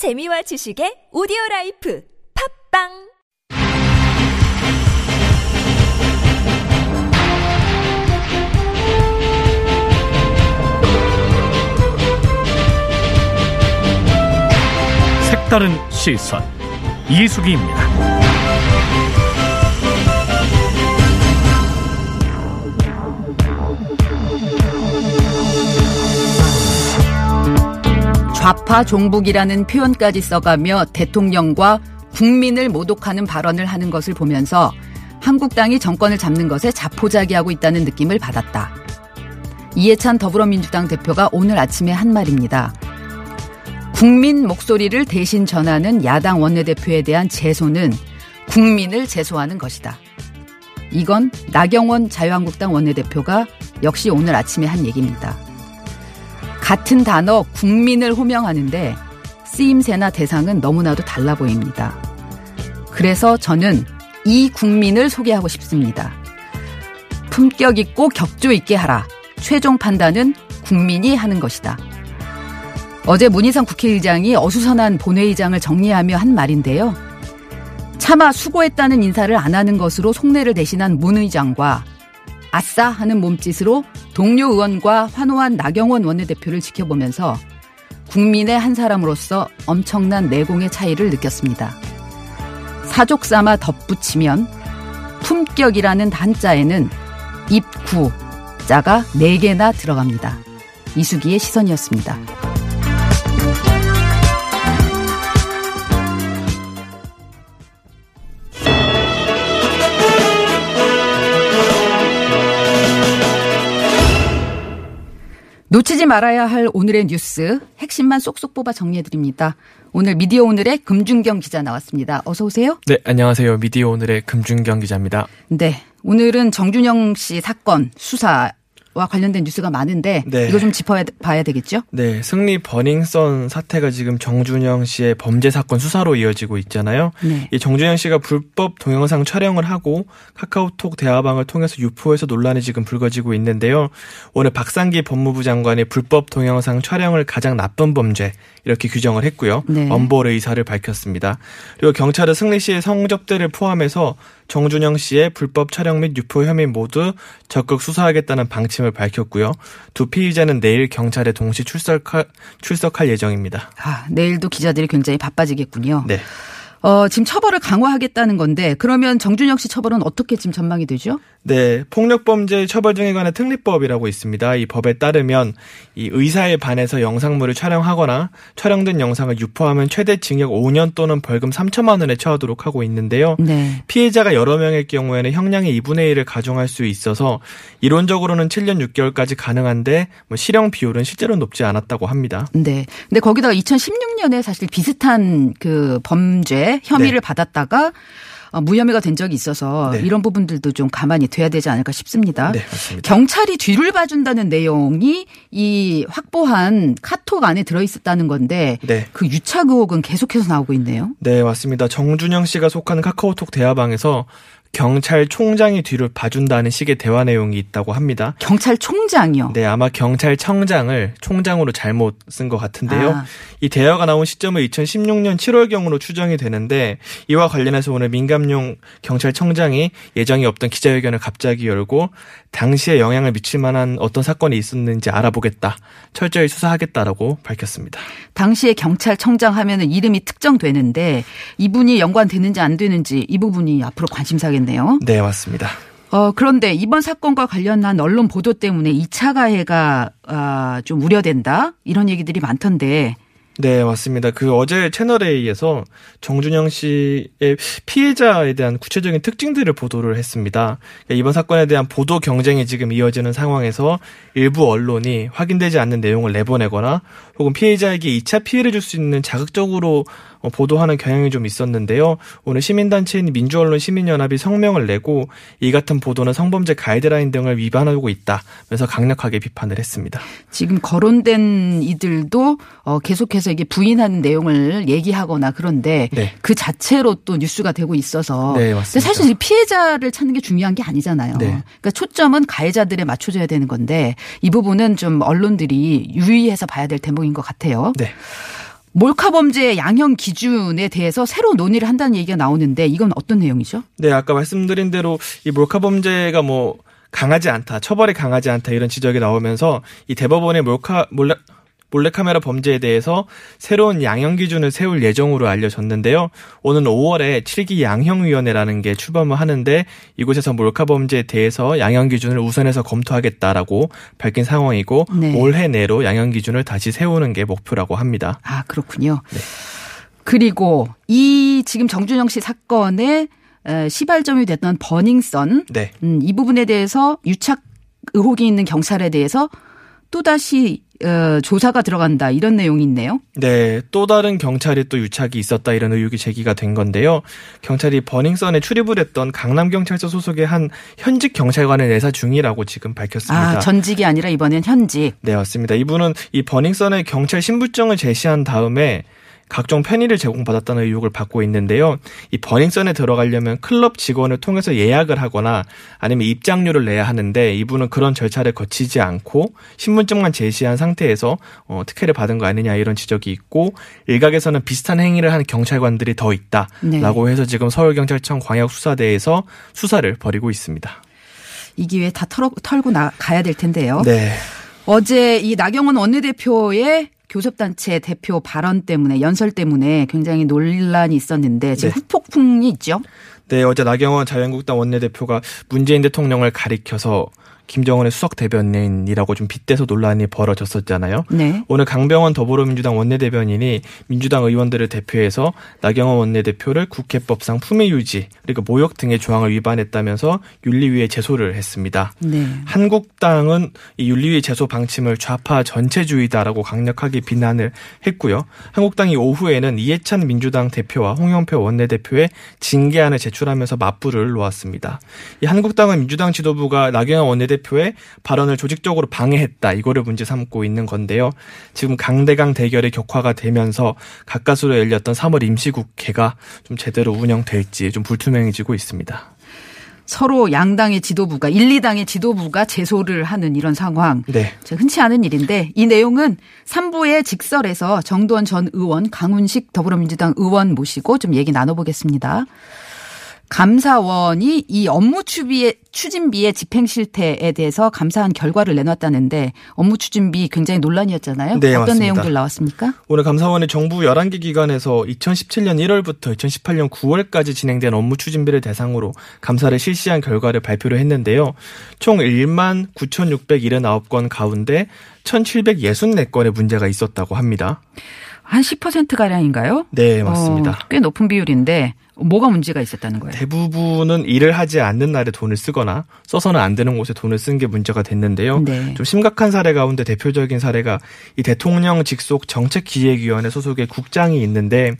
재미와 지식의 오디오 라이프 팝빵 색다른 시선 이수기입니다. 좌파 종북이라는 표현까지 써가며 대통령과 국민을 모독하는 발언을 하는 것을 보면서 한국당이 정권을 잡는 것에 자포자기하고 있다는 느낌을 받았다. 이해찬 더불어민주당 대표가 오늘 아침에 한 말입니다. 국민 목소리를 대신 전하는 야당 원내대표에 대한 제소는 국민을 제소하는 것이다. 이건 나경원 자유한국당 원내대표가 역시 오늘 아침에 한 얘기입니다. 같은 단어 국민을 호명하는데 쓰임새나 대상은 너무나도 달라 보입니다. 그래서 저는 이 국민을 소개하고 싶습니다. 품격 있고 격조 있게 하라. 최종 판단은 국민이 하는 것이다. 어제 문희상 국회의장이 어수선한 본회의장을 정리하며 한 말인데요. 차마 수고했다는 인사를 안 하는 것으로 속내를 대신한 문 의장과 아싸 하는 몸짓으로 동료 의원과 환호한 나경원 원내대표를 지켜보면서 국민의 한 사람으로서 엄청난 내공의 차이를 느꼈습니다. 사족 삼아 덧붙이면 품격이라는 단자에는 입구 자가 4개나 들어갑니다. 이수기의 시선이었습니다. 놓치지 말아야 할 오늘의 뉴스 핵심만 쏙쏙 뽑아 정리해드립니다. 오늘 미디어 오늘의 금준경 기자 나왔습니다. 어서 오세요. 네, 안녕하세요. 미디어 오늘의 금준경 기자입니다. 네, 오늘은 정준영 씨 사건 수사 와 관련된 뉴스가 많은데 네. 이거 좀 짚어봐야 되겠죠? 네, 승리 버닝썬 사태가 지금 정준영 씨의 범죄 사건 수사로 이어지고 있잖아요. 네. 이 정준영 씨가 불법 동영상 촬영을 하고 카카오톡 대화방을 통해서 유포해서 논란이 지금 불거지고 있는데요. 오늘 박상기 법무부 장관이 불법 동영상 촬영을 가장 나쁜 범죄 이렇게 규정을 했고요. 네. 엄벌의 의사를 밝혔습니다. 그리고 경찰은 승리 씨의 성접대를 포함해서 정준영 씨의 불법 촬영 및 유포 혐의 모두 적극 수사하겠다는 방침을 밝혔고요. 두 피의자는 내일 경찰에 동시 출석할, 출석할 예정입니다. 아, 내일도 기자들이 굉장히 바빠지겠군요. 네. 어, 지금 처벌을 강화하겠다는 건데 그러면 정준영 씨 처벌은 어떻게 지금 전망이 되죠? 네, 폭력범죄 처벌 등에 관한 특례법이라고 있습니다. 이 법에 따르면 이 의사에 반해서 영상물을 촬영하거나 촬영된 영상을 유포하면 최대 징역 5년 또는 벌금 3천만 원에 처하도록 하고 있는데요. 네. 피해자가 여러 명일 경우에는 형량의 2분의 1을 가중할 수 있어서 이론적으로는 7년 6개월까지 가능한데 뭐 실형 비율은 실제로 높지 않았다고 합니다. 네. 근데 거기다가 2016 년에 사실 비슷한 그 범죄 혐의를 네. 받았다가 어, 무혐의가 된 적이 있어서 네. 이런 부분들도 좀 가만히 둬야 되지 않을까 싶습니다. 네, 맞습니다. 경찰이 뒤를 봐준다는 내용이 이 확보한 카톡 안에 들어있었다는 건데 네. 그 유착 의혹은 계속해서 나오고 있네요. 네, 맞습니다. 정준영 씨가 속한 카카오톡 대화방에서 경찰총장이 뒤를 봐준다는 식의 대화 내용이 있다고 합니다. 경찰총장이요? 네, 아마 경찰청장을 총장으로 잘못 쓴 것 같은데요. 아. 이 대화가 나온 시점은 2016년 7월경으로 추정이 되는데 이와 관련해서 오늘 민감용 경찰청장이 예정이 없던 기자회견을 갑자기 열고 당시에 영향을 미칠 만한 어떤 사건이 있었는지 알아보겠다. 철저히 수사하겠다라고 밝혔습니다. 당시에 경찰청장 하면은 이름이 특정되는데 이분이 연관되는지 안 되는지 이 부분이 앞으로 관심사겠 되겠네요. 네, 맞습니다. 어, 그런데 이번 사건과 관련한 언론 보도 때문에 2차 가해가 아, 좀 우려된다 이런 얘기들이 많던데 네, 맞습니다. 그 어제 채널A에서 정준영 씨의 피해자에 대한 구체적인 특징들을 보도를 했습니다. 그러니까 이번 사건에 대한 보도 경쟁이 지금 이어지는 상황에서 일부 언론이 확인되지 않는 내용을 내보내거나 혹은 피해자에게 2차 피해를 줄 수 있는 자극적으로 어, 보도하는 경향이 좀 있었는데요. 오늘 시민단체인 민주언론 시민연합이 성명을 내고 이 같은 보도는 성범죄 가이드라인 등을 위반하고 있다면서 강력하게 비판을 했습니다. 지금 거론된 이들도 어, 계속해서 이게 부인하는 내용을 얘기하거나 그런데 네. 그 자체로 또 뉴스가 되고 있어서 네, 맞습니다. 사실 피해자를 찾는 게 중요한 게 아니잖아요. 네. 그러니까 초점은 가해자들에 맞춰져야 되는 건데 이 부분은 좀 언론들이 유의해서 봐야 될 대목인 것 같아요. 네. 몰카 범죄의 양형 기준에 대해서 새로 논의를 한다는 얘기가 나오는데 이건 어떤 내용이죠? 네, 아까 말씀드린 대로 이 몰카 범죄가 뭐 강하지 않다, 처벌이 강하지 않다 이런 지적이 나오면서 이 대법원의 몰카 몰래 몰래카메라 범죄에 대해서 새로운 양형 기준을 세울 예정으로 알려졌는데요. 오는 5월에 7기 양형위원회라는 게 출범을 하는데 이곳에서 몰카 범죄에 대해서 양형 기준을 우선해서 검토하겠다라고 밝힌 상황이고 네. 올해 내로 양형 기준을 다시 세우는 게 목표라고 합니다. 아 그렇군요. 네. 그리고 이 지금 정준영 씨 사건의 시발점이 됐던 버닝썬 네. 음, 이 부분에 대해서 유착 의혹이 있는 경찰에 대해서 또다시 어, 조사가 들어간다 이런 내용이 있네요. 네, 또 다른 경찰이 또 유착이 있었다 이런 의혹이 제기가 된 건데요. 경찰이 버닝썬에 출입을 했던 강남 경찰서 소속의 한 현직 경찰관을 내사 중이라고 지금 밝혔습니다. 아, 전직이 아니라 이번엔 현직. 네, 맞습니다. 이분은 이 버닝썬의 경찰 신분증을 제시한 다음에 각종 편의를 제공받았다는 의혹을 받고 있는데요. 이 버닝썬에 들어가려면 클럽 직원을 통해서 예약을 하거나 아니면 입장료를 내야 하는데 이분은 그런 절차를 거치지 않고 신분증만 제시한 상태에서 어, 특혜를 받은 거 아니냐 이런 지적이 있고 일각에서는 비슷한 행위를 하는 경찰관들이 더 있다라고 네. 해서 지금 서울경찰청 광역수사대에서 수사를 벌이고 있습니다. 이 기회에 다 털어, 털고 나, 가야 될 텐데요. 네. 어제 이 나경원 원내대표의 교섭단체 대표 발언 때문에 연설 때문에 굉장히 논란이 있었는데 지금 네. 후폭풍이 있죠. 네, 어제 나경원 자유한국당 원내대표가 문재인 대통령을 가리켜서 김정은의 수석 대변인이라고 좀 빗대서 논란이 벌어졌었잖아요. 네. 오늘 강병원 더불어민주당 원내대변인이 민주당 의원들을 대표해서 나경원 원내대표를 국회법상 품위 유지 그리고 모욕 등의 조항을 위반했다면서 윤리위에 제소를 했습니다. 네. 한국당은 이 윤리위 제소 방침을 좌파 전체주의다라고 강력하게 비난을 했고요. 한국당이 오후에는 이해찬 민주당 대표와 홍영표 원내대표의 징계안을 제출 하면서 맞불을 놓았습니다. 이 한국당은 민주당 지도부가 나경원 원내대표 대표의 발언을 조직적으로 방해했다. 이거를 문제 삼고 있는 건데요. 지금 강대강 대결이 격화가 되면서 가까스로 열렸던 3월 임시국회가 좀 제대로 운영될지 좀 불투명해지고 있습니다. 서로 양당의 지도부가 1, 2당의 지도부가 제소를 하는 이런 상황. 네. 흔치 않은 일인데 이 내용은 3부의 직설에서 정도원 전 의원, 강훈식 더불어민주당 의원 모시고 좀 얘기 나눠보겠습니다. 감사원이 이 업무 추비의 추진비의 집행 실태에 대해서 감사한 결과를 내놨다는데 업무 추진비 굉장히 논란이었잖아요. 네, 어떤 맞습니다. 내용들 나왔습니까? 오늘 감사원이 정부 11개 기관에서 2017년 1월부터 2018년 9월까지 진행된 업무 추진비를 대상으로 감사를 실시한 결과를 발표를 했는데요. 총 1만 9,679건 가운데 1,764건의 문제가 있었다고 합니다. 한 10%가량인가요? 네, 맞습니다. 어, 꽤 높은 비율인데 뭐가 문제가 있었다는 거예요? 대부분은 일을 하지 않는 날에 돈을 쓰거나 써서는 안 되는 곳에 돈을 쓴 게 문제가 됐는데요. 네. 좀 심각한 사례 가운데 대표적인 사례가 이 대통령 직속 정책기획위원회 소속의 국장이 있는데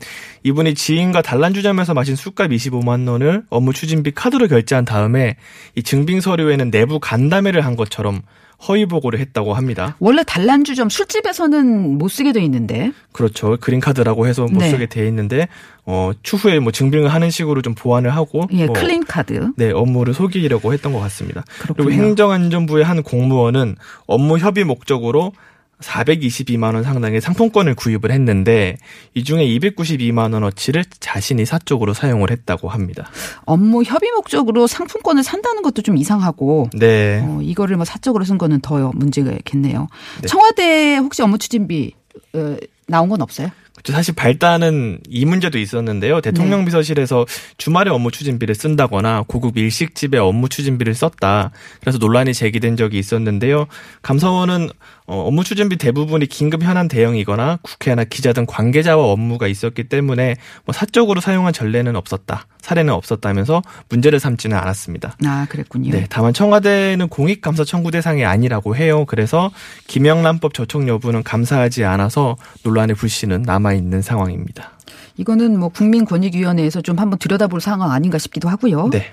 이분이 지인과 단란주점에서 마신 술값 25만 원을 업무 추진비 카드로 결제한 다음에 이 증빙 서류에는 내부 간담회를 한 것처럼 허위 보고를 했다고 합니다. 원래 단란주점 술집에서는 못 쓰게 돼 있는데. 그렇죠. green card라고 해서 못 네. 쓰게 돼 있는데 어 추후에 뭐 증빙을 하는 식으로 좀 보완을 하고 예, 뭐 clean card. 네, 업무를 속이려고 했던 것 같습니다. 그렇군요. 그리고 행정안전부의 한 공무원은 업무 협의 목적으로 422만 원 상당의 상품권을 구입을 했는데 이 중에 292만 원어치를 자신이 사적으로 사용을 했다고 합니다. 업무 협의 목적으로 상품권을 산다는 것도 좀 이상하고 네. 어, 이거를 뭐 사적으로 쓴 거는 더 문제겠네요. 네. 청와대 혹시 업무 추진비 어, 나온 건 없어요? 사실 발단은 이 문제도 있었는데요. 대통령 네. 비서실에서 주말에 업무 추진비를 쓴다거나 고급 일식집에 업무 추진비를 썼다. 그래서 논란이 제기된 적이 있었는데요. 감사원은 어, 업무 추진비 대부분이 긴급 현안 대응이거나 국회나 기자 등 관계자와 업무가 있었기 때문에 뭐 사적으로 사용한 전례는 없었다. 사례는 없었다면서 문제를 삼지는 않았습니다. 아, 그랬군요. 네, 다만 청와대는 공익감사 청구 대상이 아니라고 해요. 그래서 김영란법 저촉 여부는 감사하지 않아서 논란의 불씨는 남아 있는 상황입니다. 이거는 뭐 국민권익위원회에서 좀 한번 들여다볼 상황 아닌가 싶기도 하고요. 네.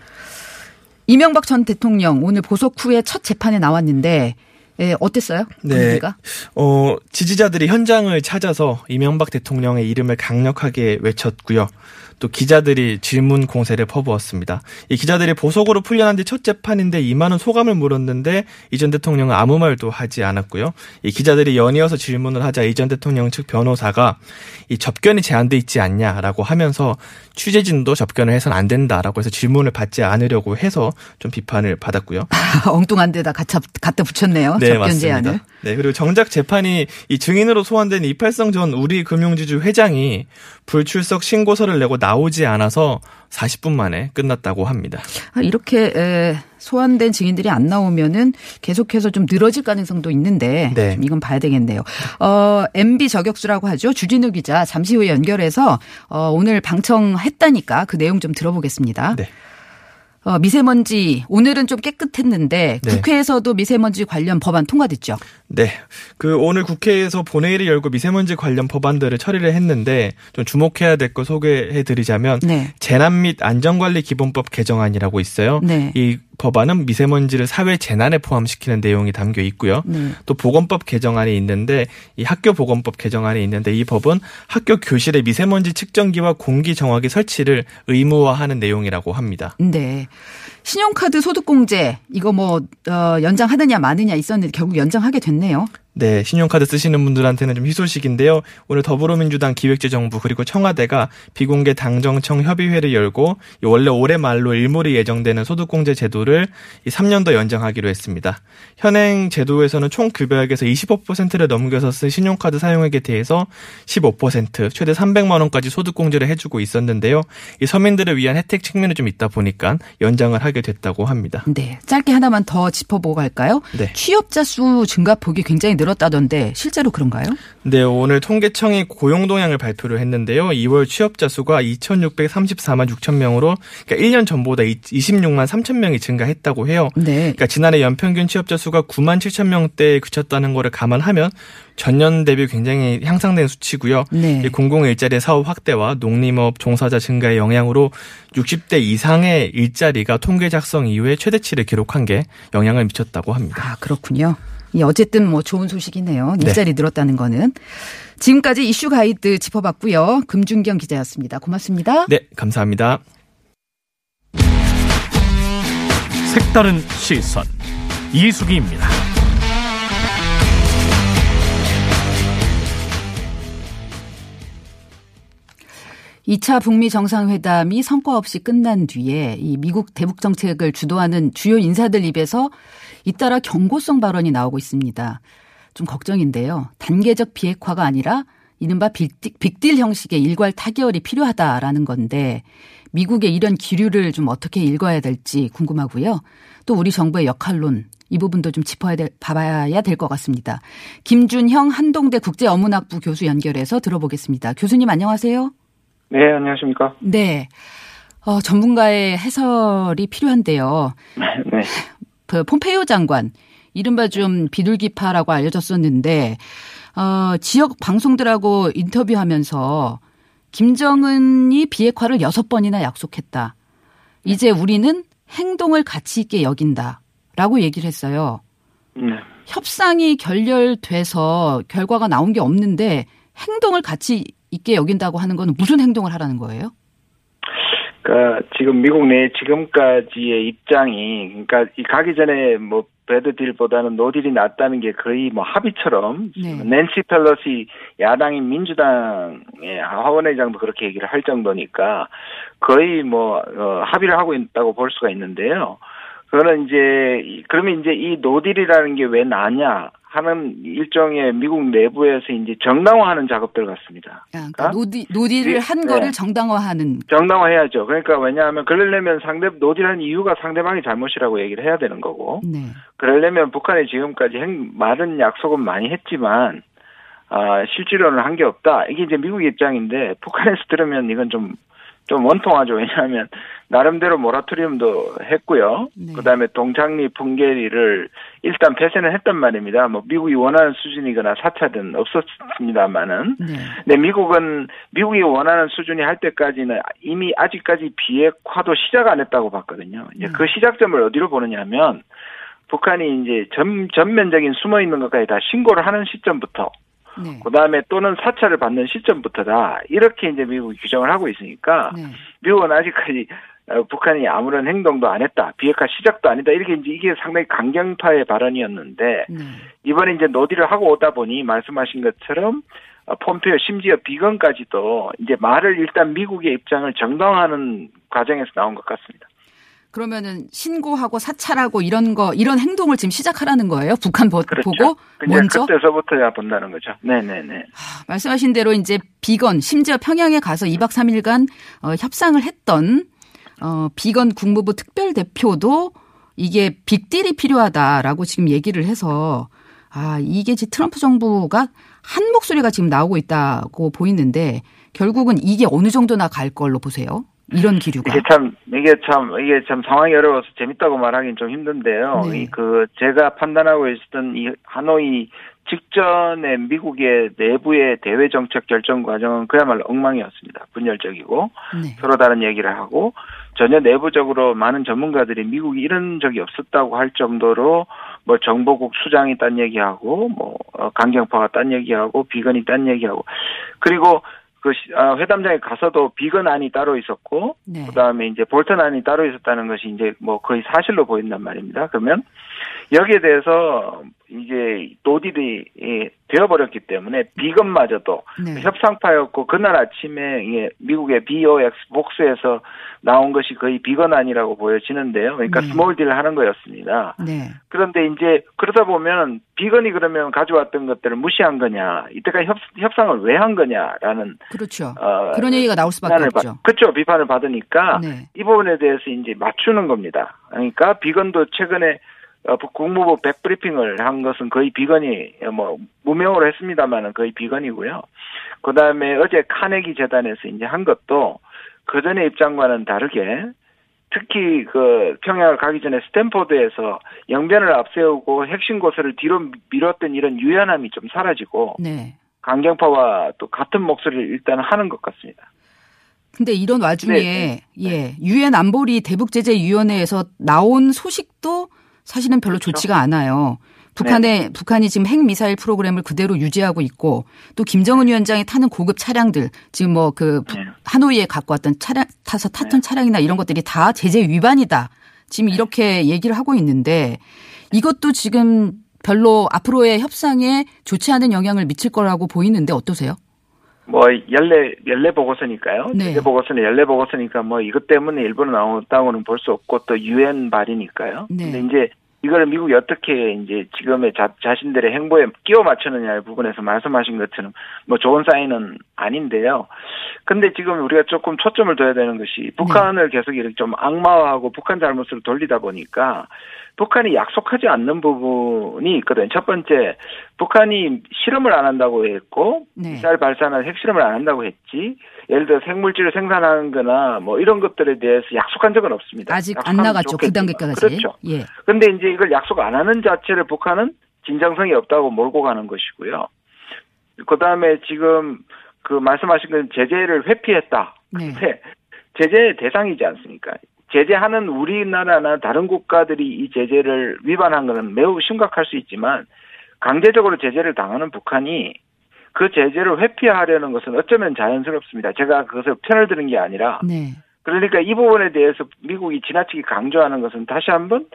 이명박 전 대통령 오늘 보석 후에 첫 재판에 나왔는데 예, 어땠어요? 분위기가? 네. 어, 지지자들이 현장을 찾아서 이명박 대통령의 이름을 강력하게 외쳤고요. 또 기자들이 질문 공세를 퍼부었습니다. 이 기자들이 보석으로 풀려난 뒤 첫 재판인데 이만한 소감을 물었는데 이 전 대통령은 아무 말도 하지 않았고요. 이 기자들이 연이어서 질문을 하자 이 전 대통령 측 변호사가 이 접견이 제한돼 있지 않냐라고 하면서 취재진도 접견을 해서는 안 된다라고 해서 질문을 받지 않으려고 해서 좀 비판을 받았고요. 엉뚱한 데다 갖다, 갖다 붙였네요. 네, 접견 맞습니다. 제한을. 네, 그리고 정작 재판이 이 증인으로 소환된 이팔성 전 우리금융지주 회장이 불출석 신고서를 내고 나오지 않아서 40분 만에 끝났다고 합니다. 아, 이렇게 소환된 증인들이 안 나오면은 계속해서 좀 늘어질 가능성도 있는데 네. 좀 이건 봐야 되겠네요. 어, MB 저격수라고 하죠. 주진우 기자 잠시 후에 연결해서 어, 오늘 방청했다니까 그 내용 좀 들어보겠습니다. 네. 어, 미세먼지 오늘은 좀 깨끗했는데 네. 국회에서도 미세먼지 관련 법안 통과됐죠. 네. 그 오늘 국회에서 본회의를 열고 미세먼지 관련 법안들을 처리를 했는데 좀 주목해야 될 거 소개해 드리자면 네. 재난 및 안전관리 기본법 개정안이라고 있어요. 네. 이 법안은 미세먼지를 사회 재난에 포함시키는 내용이 담겨 있고요. 네. 또 보건법 개정안이 있는데 이 학교 보건법 개정안이 있는데 이 법은 학교 교실에 미세먼지 측정기와 공기 정화기 설치를 의무화하는 내용이라고 합니다. 네. 신용카드 소득공제 이거 뭐 어, 연장하느냐 마느냐 있었는데 결국 연장하게 됐네요. 네, 신용카드 쓰시는 분들한테는 좀 희소식인데요. 오늘 더불어민주당 기획재정부 그리고 청와대가 비공개 당정청 협의회를 열고 원래 올해 말로 일몰이 예정되는 소득공제 제도를 3년 더 연장하기로 했습니다. 현행 제도에서는 총 급여액에서 25%를 넘겨서 쓴 신용카드 사용액에 대해서 15% 최대 300만 원까지 소득공제를 해주고 있었는데요. 이 서민들을 위한 혜택 측면이 좀 있다 보니까 연장을 하게 됐다고 합니다. 네, 짧게 하나만 더 짚어보고 갈까요? 네. 취업자 수 증가폭이 굉장히 늘 늘었다던데 실제로 그런가요? 네, 오늘 통계청이 고용 동향을 발표를 했는데요. 2월 취업자 수가 2,634만 6천 명으로 그러니까 1년 전보다 26만 3천 명이 증가했다고 해요. 네. 그러니까 지난해 연평균 취업자 수가 9만 7천 명대에 그쳤다는 거를 감안하면 전년 대비 굉장히 향상된 수치고요. 네. 공공 일자리 사업 확대와 농림업 종사자 증가의 영향으로 60대 이상의 일자리가 통계 작성 이후에 최대치를 기록한 게 영향을 미쳤다고 합니다. 아, 그렇군요. 어쨌든 뭐 좋은 소식이네요. 네. 일자리 네. 늘었다는 거는. 지금까지 이슈 가이드 짚어봤고요. 금준경 기자였습니다. 고맙습니다. 네, 감사합니다. 색다른 시선 이수기입니다. 2차 북미 정상회담이 성과 없이 끝난 뒤에 이 미국 대북 정책을 주도하는 주요 인사들 입에서 잇따라 경고성 발언이 나오고 있습니다. 좀 걱정인데요. 단계적 비핵화가 아니라 이른바 빅딜 형식의 일괄 타결이 필요하다라는 건데 미국의 이런 기류를 좀 어떻게 읽어야 될지 궁금하고요. 또 우리 정부의 역할론 이 부분도 좀 짚어야 될, 봐봐야 될 것 같습니다. 김준형 한동대 국제어문학부 교수 연결해서 들어보겠습니다. 교수님 안녕하세요. 네, 안녕하십니까. 네. 어, 전문가의 해설이 필요한데요. 네. 그 폼페이오 장관 이른바 좀 비둘기파라고 알려졌었는데 어, 지역 방송들하고 인터뷰하면서 김정은이 비핵화를 여섯 번이나 약속했다. 이제 우리는 행동을 가치 있게 여긴다 라고 얘기를 했어요. 네. 협상이 결렬돼서 결과가 나온 게 없는데 행동을 가치 있게 여긴다고 하는 건 무슨 행동을 하라는 거예요? 그러니까 지금 미국 내 지금까지의 입장이 그러니까 이 가기 전에 뭐 배드 딜보다는 노딜이 낫다는 게 거의 뭐 합의처럼 네. 낸시 펠러시 야당인 민주당의 하원의장도 그렇게 얘기를 할 정도니까 거의 뭐 어, 합의를 하고 있다고 볼 수가 있는데요. 그거는 이제 그러면 이제 이 no deal이라는 게 왜 나냐 하는 일종의 미국 내부에서 이제 정당화하는 작업들 같습니다. 아, 그러니까 no dea, no deal을 한 네. 거를 정당화하는. 정당화해야죠. 그러니까 왜냐하면 그러려면 상대 no deal한 이유가 상대방이 잘못이라고 얘기를 해야 되는 거고. 네. 그러려면 북한이 지금까지 행, 많은 약속은 많이 했지만 아, 실질로는 한 게 없다. 이게 이제 미국 입장인데 북한에서 들으면 이건 좀 좀 원통하죠. 왜냐하면 나름대로 모라토리움도 했고요. 네. 그다음에 동창리 풍계리를 일단 폐쇄는 했단 말입니다. 뭐 미국이 원하는 수준이거나 사차든 없었습니다만은. 네. 근데 미국은 미국이 원하는 수준이 할 때까지는 이미 아직까지 비핵화도 시작 안 했다고 봤거든요. 이제 네. 그 시작점을 어디로 보느냐면 북한이 이제 전 전면적인 숨어 있는 것까지 다 신고를 하는 시점부터 네. 그다음에 또는 사찰을 받는 시점부터다. 이렇게 이제 미국이 규정을 하고 있으니까 네. 미국은 아직까지 어, 북한이 아무런 행동도 안 했다. 비핵화 시작도 아니다. 이렇게 이제 이게 상당히 강경파의 발언이었는데 네. 이번에 이제 노디를 하고 오다 보니 말씀하신 것처럼 어, 폼페오 심지어 비건까지도 이제 말을 일단 미국의 입장을 정당화하는 과정에서 나온 것 같습니다. 그러면은 신고하고 사찰하고 이런 거 이런 행동을 지금 시작하라는 거예요? 북한 보, 그렇죠. 고 먼저 그때서부터야 본다는 거죠. 네 네네. 하, 말씀하신 대로 이제 비건 심지어 평양에 가서 2박 3일간 어, 협상을 했던 어, 비건 국무부 특별 대표도 이게 빅딜이 필요하다라고 지금 얘기를 해서 아 이게 지금 트럼프 정부가 한 목소리가 지금 나오고 있다고 보이는데 결국은 이게 어느 정도나 갈 걸로 보세요? 이런 기류가 이게 참 이게 참 이게 참 상황이 어려워서 재밌다고 말하기는 좀 힘든데요. 네. 그 제가 판단하고 있었던 이 하노이 직전에 미국의 내부의 대외 정책 결정 과정은 그야말로 엉망이었습니다. 분열적이고 네. 서로 다른 얘기를 하고 전혀 내부적으로 많은 전문가들이 미국이 이런 적이 없었다고 할 정도로 뭐 정보국 수장이 딴 얘기하고 뭐 어, 강경파가 딴 얘기하고 비건이 딴 얘기하고 그리고 그 아, 회담장에 가서도 비건안이 따로 있었고 네. 그다음에 이제 볼턴안이 따로 있었다는 것이 이제 뭐 거의 사실로 보인단 말입니다. 그러면 여기에 대해서 이제 no deal이 되어버렸기 때문에 비건마저도 네. 협상파였고 그날 아침에 미국의 Vox, Vox에서 나온 것이 거의 비건안이라고 보여지는데요. 그러니까 네. small deal을 하는 거였습니다. 네. 그런데 이제 그러다 보면 비건이 그러면 가져왔던 것들을 무시한 거냐, 이때까지 협, 협상을 왜 한 거냐라는 그렇죠. 어, 그런 얘기가 나올 수밖에 없죠. 그렇죠. 비판을 받으니까 네. 이 부분에 대해서 이제 맞추는 겁니다. 그러니까 비건도 최근에 어, 국무부 백브리핑을 한 것은 거의 비건이 뭐 무명으로 했습니다만은 거의 비건이고요. 그 다음에 어제 카네기 재단에서 이제 한 것도 그 전의 입장과는 다르게 특히 그 평양을 가기 전에 스탠포드에서 영변을 앞세우고 핵심 고서를 뒤로 밀었던 이런 유연함이 좀 사라지고 네. 강경파와 또 같은 목소리를 일단 하는 것 같습니다. 근데 이런 와중에 네, 네. 예 유엔 안보리 대북 제재 위원회에서 나온 소식도 사실은 별로 그렇죠. 좋지가 않아요. 북한의 네. 북한이 지금 핵 미사일 프로그램을 그대로 유지하고 있고 또 김정은 네. 위원장이 타는 고급 차량들 지금 뭐그 네. 하노이에 갖고 왔던 차량 타서 탔던 네. 차량이나 이런 것들이 다 제재 위반이다. 지금 네. 이렇게 얘기를 하고 있는데 이것도 지금 별로 앞으로의 협상에 좋지 않은 영향을 미칠 거라고 보이는데 어떠세요? 뭐 연례 연례 보고서니까요. 네. 연례 보고서는 연례 보고서니까 뭐 이것 때문에 일본으로 나온다고는 볼 수 없고 또 유엔 말이니까요. 네. 근데 이제 이걸 미국이 어떻게 이제 지금의 자, 자신들의 행보에 끼워 맞추느냐의 부분에서 말씀하신 것처럼 뭐 좋은 사인은 아닌데요. 근데 지금 우리가 조금 초점을 둬야 되는 것이 북한을 네. 계속 이렇게 좀 악마화하고 북한 잘못으로 돌리다 보니까 북한이 약속하지 않는 부분이 있거든요. 첫 번째, 북한이 실험을 안 한다고 했고, 네. 미사일 발사나 핵실험을 안 한다고 했지, 예를 들어 생물질을 생산하는 거나 뭐 이런 것들에 대해서 약속한 적은 없습니다. 아직 안 나갔죠. 그 단계까지. 그렇죠. 예. 근데 이제 이걸 약속 안 하는 자체를 북한은 진정성이 없다고 몰고 가는 것이고요. 그 다음에 지금 그 말씀하신 건 제재를 회피했다. 네. 근데 제재의 대상이지 않습니까? 제재하는 우리나라나 다른 국가들이 이 제재를 위반한 것은 매우 심각할 수 있지만 강제적으로 제재를 당하는 북한이 그 제재를 회피하려는 것은 어쩌면 자연스럽습니다. 제가 그것을 편을 드는 게 아니라 네. 그러니까 이 부분에 대해서 미국이 지나치게 강조하는 것은 다시 한번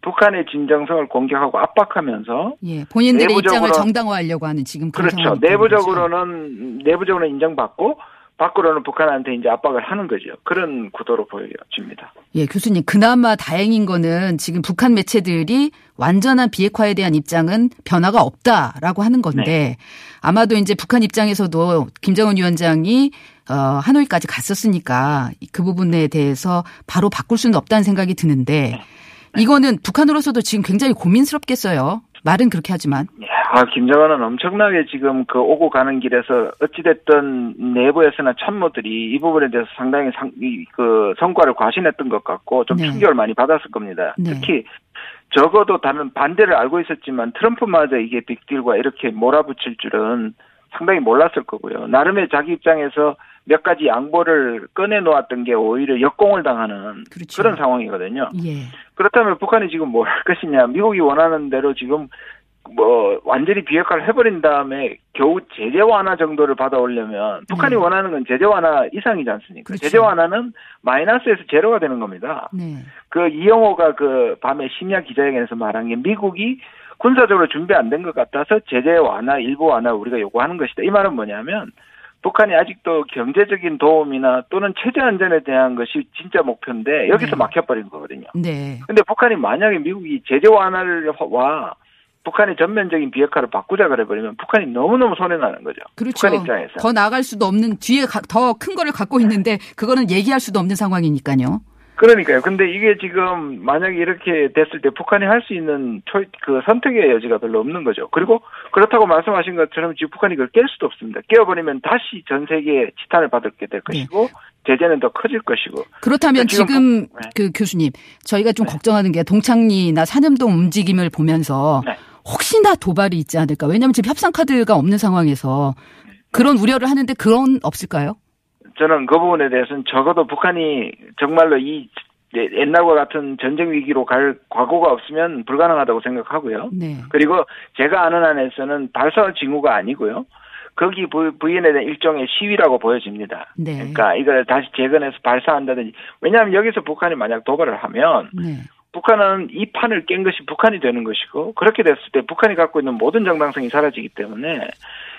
북한의 진정성을 공격하고 압박하면서 예, 본인들의 입장을 정당화하려고 하는 지금 그렇죠. 내부적으로는 내부적으로 인정받고 밖으로는 북한한테 이제 압박을 하는 거죠. 그런 구도로 보여집니다. 예, 교수님. 그나마 다행인 거는 지금 북한 매체들이 완전한 비핵화에 대한 입장은 변화가 없다라고 하는 건데 네. 아마도 이제 북한 입장에서도 김정은 위원장이 어, 하노이까지 갔었으니까 그 부분에 대해서 바로 바꿀 수는 없다는 생각이 드는데 네. 이거는 북한으로서도 지금 굉장히 고민스럽겠어요. 말은 그렇게 하지만. 아, 김정은은 엄청나게 지금 그 오고 가는 길에서 어찌됐든 내부에서나 참모들이 이 부분에 대해서 상당히 상, 이, 그 성과를 과신했던 것 같고 좀 네. 충격을 많이 받았을 겁니다. 네. 특히 적어도 다른 반대를 알고 있었지만 트럼프마저 이게 빅딜과 이렇게 몰아붙일 줄은 상당히 몰랐을 거고요. 나름의 자기 입장에서 몇 가지 양보를 꺼내 놓았던 게 오히려 역공을 당하는 그렇죠. 그런 상황이거든요. 예. 그렇다면 북한이 지금 뭘 할 것이냐. 미국이 원하는 대로 지금 뭐 완전히 비핵화를 해버린 다음에 겨우 제재 완화 정도를 받아오려면 북한이 네. 원하는 건 제재 완화 이상이지 않습니까? 그렇죠. 제재 완화는 마이너스에서 제로가 되는 겁니다. 네. 그 이영호가 그 밤에 심야 기자회견에서 말한 게 미국이 군사적으로 준비 안 된 것 같아서 제재 완화 일부 완화 우리가 요구하는 것이다. 이 말은 뭐냐면 북한이 아직도 경제적인 도움이나 또는 체제 안전에 대한 것이 진짜 목표인데 여기서 네. 막혀버린 거거든요. 네. 근데 북한이 만약에 미국이 제재 완화를 와 북한의 전면적인 비핵화를 바꾸자 그래버리면 북한이 너무너무 손해나는 거죠. 그렇죠. 북한 입장에서. 더 나갈 수도 없는 뒤에 더 큰 거를 갖고 있는데 그거는 얘기할 수도 없는 상황이니까요. 그러니까요. 근데 이게 지금 만약에 이렇게 됐을 때 북한이 할 수 있는 초, 그 선택의 여지가 별로 없는 거죠. 그리고 그렇다고 말씀하신 것처럼 지금 북한이 그걸 깰 수도 없습니다. 깨어버리면 다시 전 세계에 지탄을 받게 될 것이고 네. 제재는 더 커질 것이고. 그렇다면 그러니까 지금, 지금 네. 그 교수님 저희가 좀 네. 걱정하는 게 동창리나 산음동 움직임을 보면서 네. 혹시나 도발이 있지 않을까. 왜냐하면 지금 협상 카드가 없는 상황에서 그런 우려를 하는데 그런 없을까요? 저는 그 부분에 대해서는 적어도 북한이 정말로 이 옛날과 같은 전쟁 위기로 갈 과거가 없으면 불가능하다고 생각하고요. 네. 그리고 제가 아는 한에서는 발사 징후가 아니고요. 거기 부인에 대한 일종의 시위라고 보여집니다. 네. 그러니까 이걸 다시 재건해서 발사한다든지 왜냐하면 여기서 북한이 만약 도발을 하면 네. 북한은 이 판을 깬 것이 북한이 되는 것이고 그렇게 됐을 때 북한이 갖고 있는 모든 정당성이 사라지기 때문에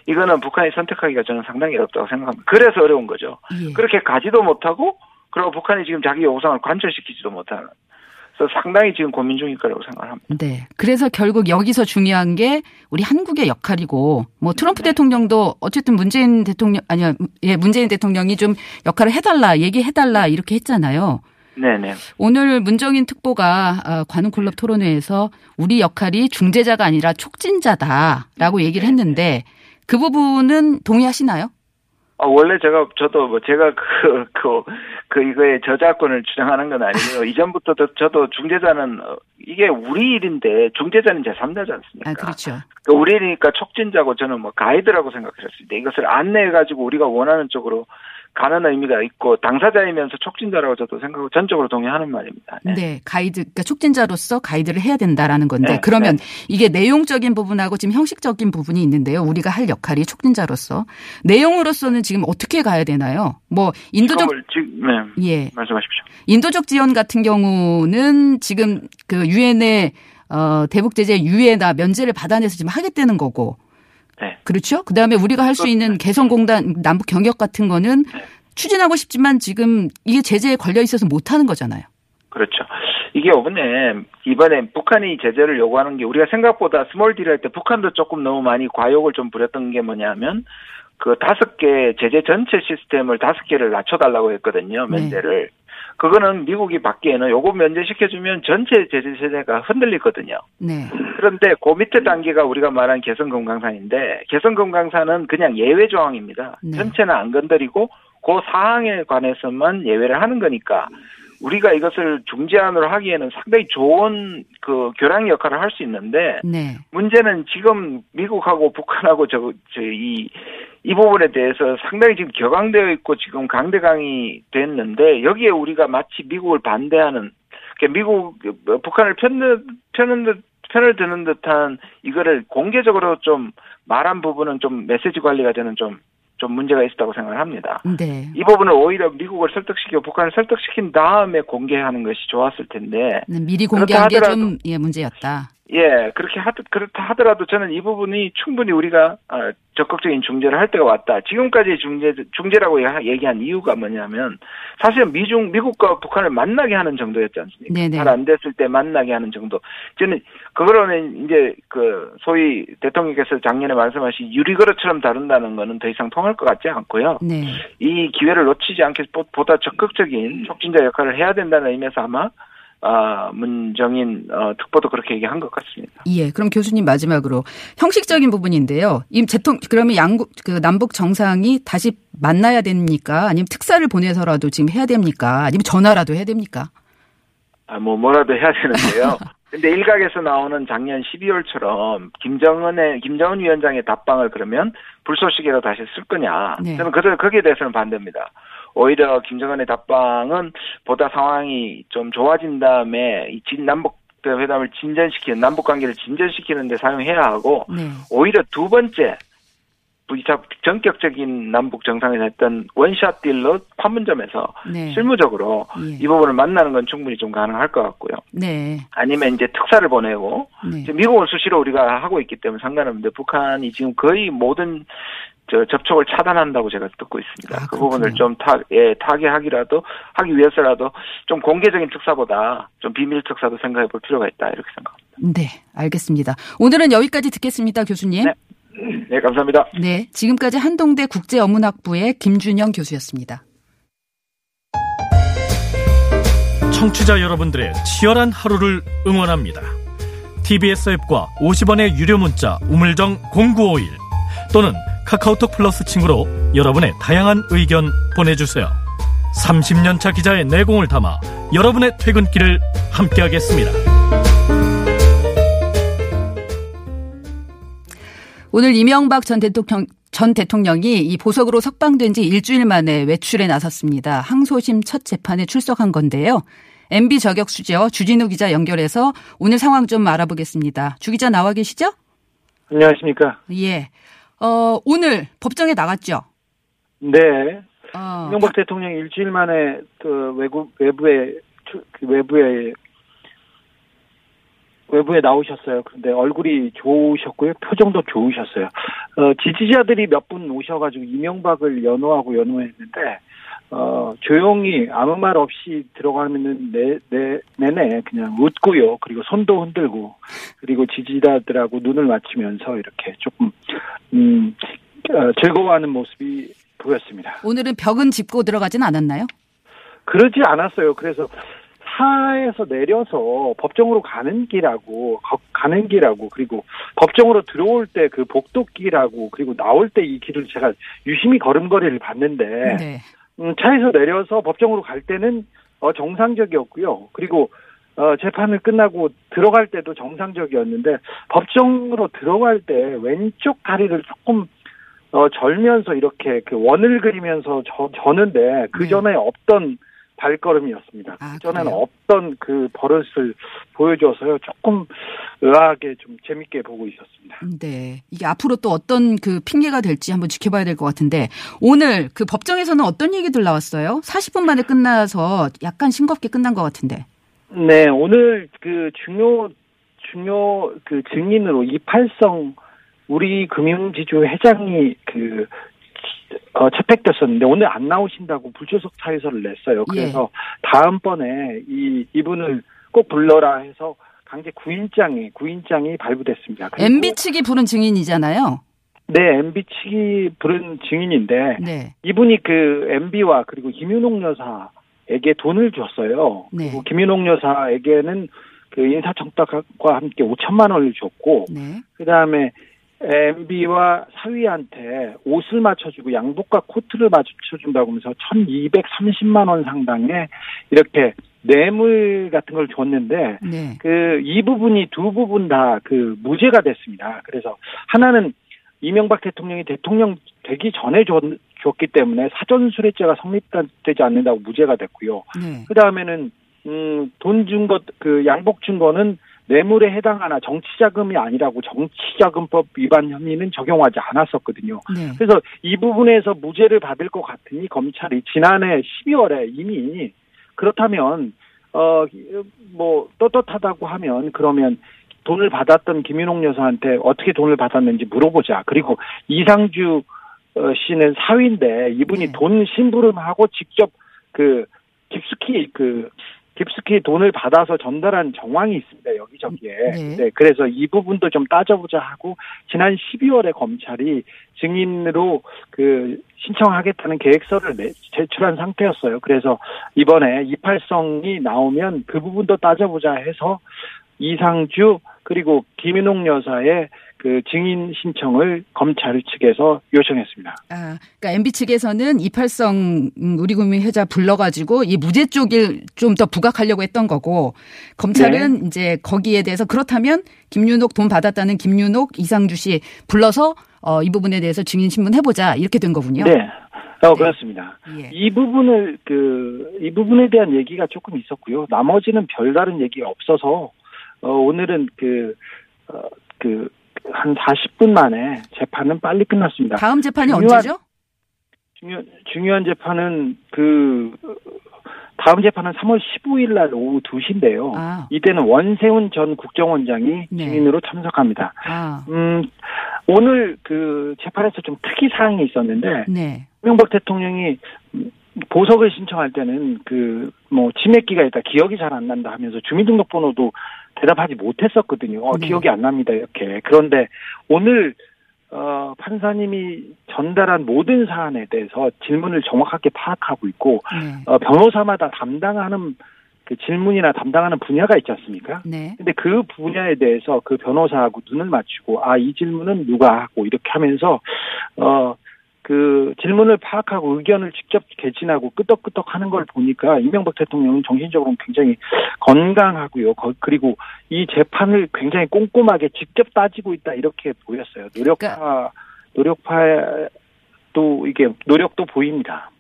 이거는 북한이 선택하기가 저는 상당히 어렵다고 생각합니다. 그래서 어려운 거죠. 예. 그렇게 가지도 못하고 그리고 북한이 지금 자기 요구사항을 관철시키지도 못하는 그래서 상당히 지금 고민 중일 거라고 생각합니다. 네. 그래서 결국 여기서 중요한 게 우리 한국의 역할이고 뭐 트럼프 네. 대통령도 어쨌든 문재인 대통령 아니야 예 문재인 대통령이 좀 역할을 해달라 얘기해달라 이렇게 했잖아요. 네네. 오늘 문정인 특보가 어, 관훈 클럽 토론회에서 우리 역할이 중재자가 아니라 촉진자다라고 얘기를 했는데 그 부분은 동의하시나요? 아, 원래 제가, 저도 뭐 제가 그, 그, 그 이거에 저작권을 주장하는 건 아니고요. 이전부터 도 저도 중재자는, 어, 이게 우리 일인데 중재자는 제3자지 않습니까? 아, 그렇죠. 그 우리 일이니까 촉진자고 저는 뭐 가이드라고 생각했습니다. 이것을 안내해 가지고 우리가 원하는 쪽으로 가는 의미가 있고 당사자이면서 촉진자라고 저도 생각하고 전적으로 동의하는 말입니다. 네, 네 가이드, 그러니까 촉진자로서 가이드를 해야 된다라는 건데 네, 그러면 네. 이게 내용적인 부분하고 지금 형식적인 부분이 있는데요. 우리가 할 역할이 촉진자로서 내용으로서는 지금 어떻게 가야 되나요? 뭐 인도적 지금, 네, 예 말씀하십시오. 인도적 지원 같은 경우는 지금 그 유엔의 어, 대북 제재 유예나 면제를 받아내서 지금 하겠다는 거고 네. 그렇죠? 그 다음에 우리가 할 수 있는 개성공단 남북 경협 같은 거는 네. 추진하고 싶지만 지금 이게 제재에 걸려 있어서 못 하는 거잖아요. 그렇죠. 이게 이번에 이번에 북한이 제재를 요구하는 게 우리가 생각보다 small deal 할 때 북한도 조금 너무 많이 과욕을 좀 부렸던 게 뭐냐면 그 다섯 개 제재 전체 시스템을 다섯 개를 낮춰달라고 했거든요 면제를. 네. 그거는 미국이 받기에는 요거 면제시켜주면 전체 제재 세제가 흔들리거든요. 네. 그런데 그 밑에 단계가 우리가 말한 개성금강산인데 개성금강산은 그냥 예외 조항입니다. 네. 전체는 안 건드리고 그 사항에 관해서만 예외를 하는 거니까 우리가 이것을 중재안으로 하기에는 상당히 좋은 그 교량 역할을 할 수 있는데 네. 문제는 지금 미국하고 북한하고 저 저이 이 부분에 대해서 상당히 지금 격앙되어 있고 지금 강대강이 됐는데 여기에 우리가 마치 미국을 반대하는 그러니까 미국 북한을 편을 편은 듯 편을 드는 듯한 이거를 공개적으로 좀 말한 부분은 좀 메시지 관리가 저는 좀 좀 문제가 있었다고 생각을 합니다. 네. 이 부분을 오히려 미국을 설득시키고 북한을 설득시킨 다음에 공개하는 것이 좋았을 텐데 네, 미리 공개한 게 좀 예, 문제였다. 예, 그렇게 하, 그렇다 하더라도 저는 이 부분이 충분히 우리가 어, 적극적인 중재를 할 때가 왔다. 지금까지 중재 중재라고 얘기한 이유가 뭐냐면 사실은 미중 미국과 북한을 만나게 하는 정도였지 않습니까? 잘 안 됐을 때 만나게 하는 정도. 저는 그거로는 이제 그 소위 대통령께서 작년에 말씀하신 유리그릇처럼 다룬다는 거는 더 이상 통할 것 같지 않고요. 네. 이 기회를 놓치지 않게 보다 적극적인 촉진자 역할을 해야 된다는 의미에서 아마 아, 문정인 어, 특보도 그렇게 얘기한 것 같습니다. 예, 그럼 교수님 마지막으로 형식적인 부분인데요. 이 대통 그러면 양국 그 남북 정상이 다시 만나야 됩니까? 아니면 특사를 보내서라도 지금 해야 됩니까? 아니면 전화라도 해야 됩니까? 아, 뭐 뭐라도 해야 되는데요. 근데 일각에서 나오는 작년 12월처럼 김정은의 김정은 위원장의 답방을 그러면 불쏘시개로 다시 쓸 거냐? 네. 저는 그 거기에 대해서는 반대입니다. 오히려 김정은의 답방은 보다 상황이 좀 좋아진 다음에 이 남북 회담을 진전시키는 남북 관계를 진전시키는 데 사용해야 하고 네. 오히려 두 번째 부이차 전격적인 남북 정상회담 했던 원샷 딜로 판문점에서 네. 실무적으로 예. 이 부분을 만나는 건 충분히 좀 가능할 것 같고요. 네. 아니면 이제 특사를 보내고 네. 미국을 수시로 우리가 하고 있기 때문에 상관없는데 북한이 지금 거의 모든 저 접촉을 차단한다고 제가 듣고 있습니다. 아, 그 부분을 좀 타, 예, 타개하기라도 하기 위해서라도 좀 공개적인 특사보다 좀 비밀 특사도 생각해 볼 필요가 있다 이렇게 생각합니다. 네, 알겠습니다. 오늘은 여기까지 듣겠습니다, 교수님. 네. 네, 감사합니다. 네, 지금까지 한동대 국제어문학부의 김준영 교수였습니다. 청취자 여러분들의 치열한 하루를 응원합니다. TBS 앱과 50원의 유료 문자 우물정 0951 또는 카카오톡 플러스 친구로 여러분의 다양한 의견 보내주세요. 30년차 기자의 내공을 담아 여러분의 퇴근길을 함께하겠습니다. 오늘 이명박 전 대통령 전 대통령이 이 보석으로 석방된 지 일주일 만에 외출에 나섰습니다. 항소심 첫 재판에 출석한 건데요. MB 저격 수재어 주진우 기자 연결해서 오늘 상황 좀 알아보겠습니다. 주 기자 나와 계시죠? 안녕하십니까? 예. 어, 오늘 법정에 나갔죠? 네. 어, 이명박 대통령 일주일 만에 그 외국 외부에 그 외부에 외부에 나오셨어요. 그런데 얼굴이 좋으셨고요. 표정도 좋으셨어요. 어, 지지자들이 몇 분 오셔가지고 이명박을 연호하고 연호했는데, 어, 조용히 아무 말 없이 들어가면은 내, 내, 내내 그냥 웃고요. 그리고 손도 흔들고, 그리고 지지자들하고 눈을 맞추면서 이렇게 조금, 음, 어, 즐거워하는 모습이 보였습니다. 오늘은 벽은 짚고 들어가진 않았나요? 그러지 않았어요. 그래서 차에서 내려서 법정으로 가는 길하고 가는 길하고 그리고 법정으로 들어올 때 그 복도길하고 그리고 나올 때 이 길을 제가 유심히 걸음걸이를 봤는데 네. 음, 차에서 내려서 법정으로 갈 때는 어, 정상적이었고요. 그리고 어, 재판을 끝나고 들어갈 때도 정상적이었는데 법정으로 들어갈 때 왼쪽 다리를 조금 어, 절면서 이렇게 그 원을 그리면서 저, 저는데 그 네. 전에 네. 없던 발걸음이었습니다. 아, 전에는 없던 그 버릇을 보여줘서요. 조금 의아하게 좀 재밌게 보고 있었습니다. 네. 이게 앞으로 또 어떤 그 핑계가 될지 한번 지켜봐야 될 것 같은데 오늘 그 법정에서는 어떤 얘기들 나왔어요? 40분 만에 끝나서 약간 싱겁게 끝난 것 같은데. 네. 오늘 그 중요 중요 그 증인으로 이팔성 우리 금융지주 회장이 그 어, 채택됐었는데 오늘 안 나오신다고 불출석 사유서를 냈어요. 예. 그래서 예. 다음번에 이 이분을 꼭 불러라 해서 강제 구인장이 구인장이 발부됐습니다. MB 측이 부른 증인이잖아요. 네, MB 측이 부른 증인인데 네. 이분이 그 MB와 그리고 김윤옥 여사에게 돈을 줬어요. 네. 그리고 김윤옥 여사에게는 그 인사청탁과 함께 5천만 원을 줬고 네. 그다음에 MB와 사위한테 옷을 맞춰주고 양복과 코트를 맞춰준다고 하면서 1230만 원 상당의 이렇게 뇌물 같은 걸 줬는데 네. 그이 부분이 두 부분 다 그 무죄가 됐습니다. 그래서 하나는 이명박 대통령이 대통령 되기 전에 줬, 줬기 때문에 사전 수뢰죄가 성립되지 않는다고 무죄가 됐고요. 네. 그 다음에는 음, 돈 준 것, 그 양복 준 거는 뇌물에 해당하나 정치자금이 아니라고 정치자금법 위반 혐의는 적용하지 않았었거든요. 네. 그래서 이 부분에서 무죄를 받을 것 같으니 검찰이 지난해 12월에 이미 그렇다면 어뭐 떳떳하다고 하면 그러면 돈을 받았던 김윤옥 여사한테 어떻게 돈을 받았는지 물어보자. 그리고 이상주 어, 씨는 사위인데 이분이 네. 돈 심부름하고 직접 그 깊숙이 그 깊숙이 돈을 받아서 전달한 정황이 있습니다. 여기저기에. 네. 네. 그래서 이 부분도 좀 따져보자 하고 지난 12월에 검찰이 증인으로 그 신청하겠다는 계획서를 내, 제출한 상태였어요. 그래서 이번에 이팔성이 나오면 그 부분도 따져보자 해서 이상주 그리고 김인옥 여사의 그 증인 신청을 검찰 측에서 요청했습니다. 아, 그러니까 MB 측에서는 이팔성 우리국민 회자 불러가지고 이 무죄 쪽을 좀 더 부각하려고 했던 거고 검찰은 네. 이제 거기에 대해서 그렇다면 김윤옥 돈 받았다는 김윤옥 이상주 씨 불러서 어, 이 부분에 대해서 증인 신문 해보자 이렇게 된 거군요. 네. 어, 네. 그렇습니다. 예. 이 부분을 그 이 부분에 대한 얘기가 조금 있었고요. 나머지는 별다른 얘기가 없어서 어, 오늘은 그, 어, 그, 한 40분 만에 재판은 빨리 끝났습니다. 다음 재판이 중요한, 언제죠? 중요, 중요한 재판은 그, 다음 재판은 3월 15일 날 오후 2시인데요. 아. 이때는 원세훈 전 국정원장이 네. 증인으로 참석합니다. 아. 음, 오늘 그 재판에서 좀 특이 사항이 있었는데 네. 이명박 대통령이 보석을 신청할 때는 그 뭐 치맥기가 있다 기억이 잘 안 난다 하면서 주민등록번호도 대답하지 못했었거든요. 어, 네. 기억이 안 납니다 이렇게. 그런데 오늘 어, 판사님이 전달한 모든 사안에 대해서 질문을 정확하게 파악하고 있고 네. 어, 변호사마다 담당하는 그 질문이나 담당하는 분야가 있지 않습니까? 네. 근데 그 분야에 대해서 그 변호사하고 눈을 맞추고 아 이 질문은 누가 하고 이렇게 하면서 어 그 질문을 파악하고 의견을 직접 개진하고 끄덕끄덕 하는 걸 보니까 이명박 대통령은 정신적으로 굉장히 건강하고요. 그리고 이 재판을 굉장히 꼼꼼하게 직접 따지고 있다 이렇게 보였어요. 노력파 그러니까 노력파 또 이게 노력도 보입니다.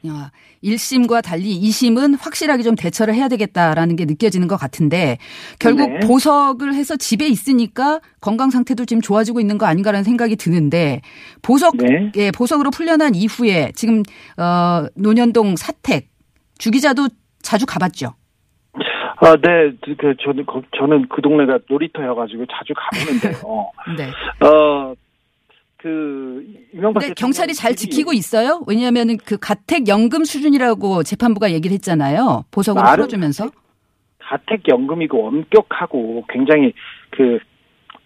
1심과 달리 2심은 확실하게 좀 대처를 해야 되겠다라는 게 느껴지는 것 같은데 결국 네. 보석을 해서 집에 있으니까 건강 상태도 지금 좋아지고 있는 거 아닌가라는 생각이 드는데 보석 네. 예, 보석으로 풀려난 이후에 지금 어 노년동 사택 주기자도 자주 가봤죠. 아, 네. 그, 저는, 저는 그 동네가 놀이터여가지고 자주 가보는데요. 네. 어, 그 이명박 근데 경찰이 잘 지키고 있어요? 왜냐하면 그 가택 연금 수준이라고 재판부가 얘기를 했잖아요. 보석으로 풀어주면서. 가택 연금이고 엄격하고 굉장히 그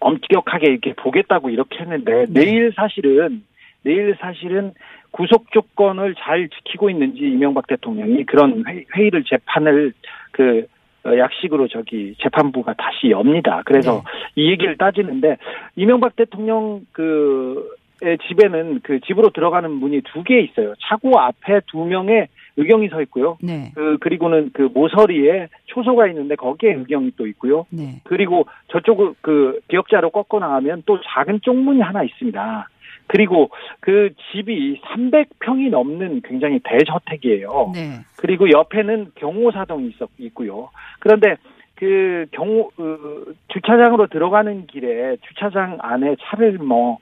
엄격하게 이렇게 보겠다고 이렇게 했는데 네. 내일 사실은 내일 사실은 구속 조건을 잘 지키고 있는지 이명박 대통령이 그런 회의를 재판을 그 어, 약식으로 저기 재판부가 다시 엽니다. 그래서 네. 이 얘기를 따지는데 이명박 대통령 그 집에는 그 집으로 들어가는 문이 두 개 있어요. 차고 앞에 두 명의 의경이 서 있고요. 네. 그 그리고는 그 모서리에 초소가 있는데 거기에 의경이 또 있고요. 네. 그리고 저쪽 그 기억자로 꺾어 나가면 또 작은 쪽문이 하나 있습니다. 그리고 그 집이 300평이 넘는 굉장히 대저택이에요. 네. 그리고 옆에는 경호사동이 있었, 있고요. 그런데 그 경호, 그 주차장으로 들어가는 길에 주차장 안에 차를 뭐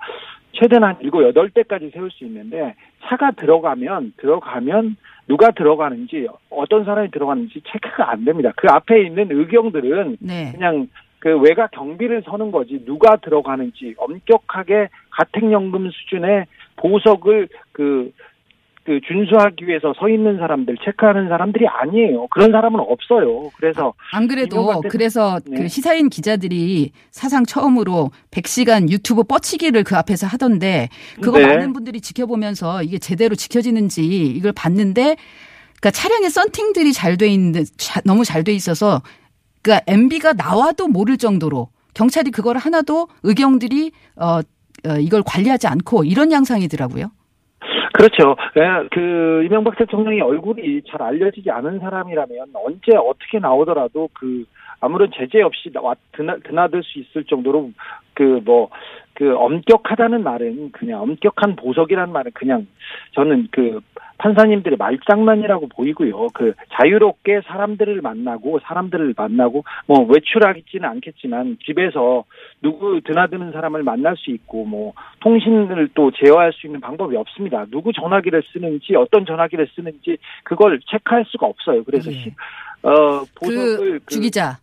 최대한 한 7, 8대까지 세울 수 있는데 차가 들어가면 들어가면 누가 들어가는지 어떤 사람이 들어가는지 체크가 안 됩니다. 그 앞에 있는 의경들은 네. 그냥 그 외곽 경비를 서는 거지 누가 들어가는지 엄격하게 가택연금 수준의 보석을 그, 그 준수하기 위해서 서 있는 사람들 체크하는 사람들이 아니에요. 그런 사람은 없어요. 그래서 안 그래도 그래서 네. 그 시사인 기자들이 사상 처음으로 100시간 유튜브 뻗치기를 그 앞에서 하던데 그거 네. 많은 분들이 지켜보면서 이게 제대로 지켜지는지 이걸 봤는데 그러니까 차량의 썬팅들이 잘 돼 있는 너무 잘 돼 있어서 그러니까 MB가 나와도 모를 정도로 경찰이 그걸 하나도 의경들이 어, 어 이걸 관리하지 않고 이런 양상이더라고요. 그렇죠. 예, 그 이명박 대통령이 얼굴이 잘 알려지지 않은 사람이라면 언제 어떻게 나오더라도 그 아무런 제재 없이 드나들 수 있을 정도로 그 뭐그 그 엄격하다는 말은 그냥 엄격한 보석이라는 말은 그냥 저는 그 판사님들의 말장난이라고 보이고요. 그 자유롭게 사람들을 만나고 사람들을 만나고 뭐 외출하지는 않겠지만 집에서 누구 드나드는 사람을 만날 수 있고 뭐 통신을 또 제어할 수 있는 방법이 없습니다. 누구 전화기를 쓰는지 어떤 전화기를 쓰는지 그걸 체크할 수가 없어요. 그래서 네. 어 보석을 그, 그 주기자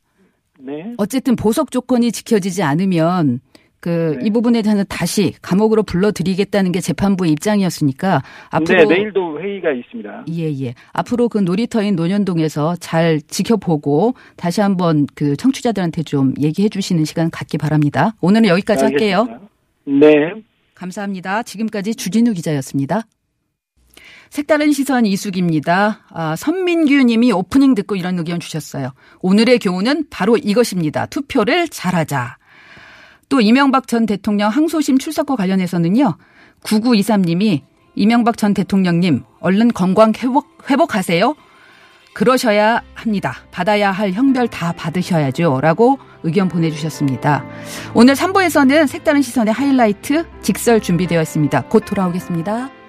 네. 어쨌든 보석 조건이 지켜지지 않으면 그이 네. 부분에 대해서 다시 감옥으로 불러드리겠다는 게 재판부의 입장이었으니까 앞으로 네, 내일도 회의가 있습니다. 예, 예. 앞으로 그 놀이터인 논현동에서 잘 지켜보고 다시 한번 그 청취자들한테 좀 얘기해 주시는 시간 갖기 바랍니다. 오늘은 여기까지 알겠습니다. 할게요. 네. 감사합니다. 지금까지 주진우 기자였습니다. 색다른 시선 이숙입니다. 아, 선민규 님이 오프닝 듣고 이런 의견 주셨어요. 오늘의 교훈은 바로 이것입니다. 투표를 잘하자. 또 이명박 전 대통령 항소심 출석과 관련해서는요. 9923님이 이명박 전 대통령님 얼른 건강 회복, 회복하세요. 그러셔야 합니다. 받아야 할 형별 다 받으셔야죠. 라고 의견 보내주셨습니다. 오늘 3부에서는 색다른 시선의 하이라이트 직설 준비되어 있습니다. 곧 돌아오겠습니다.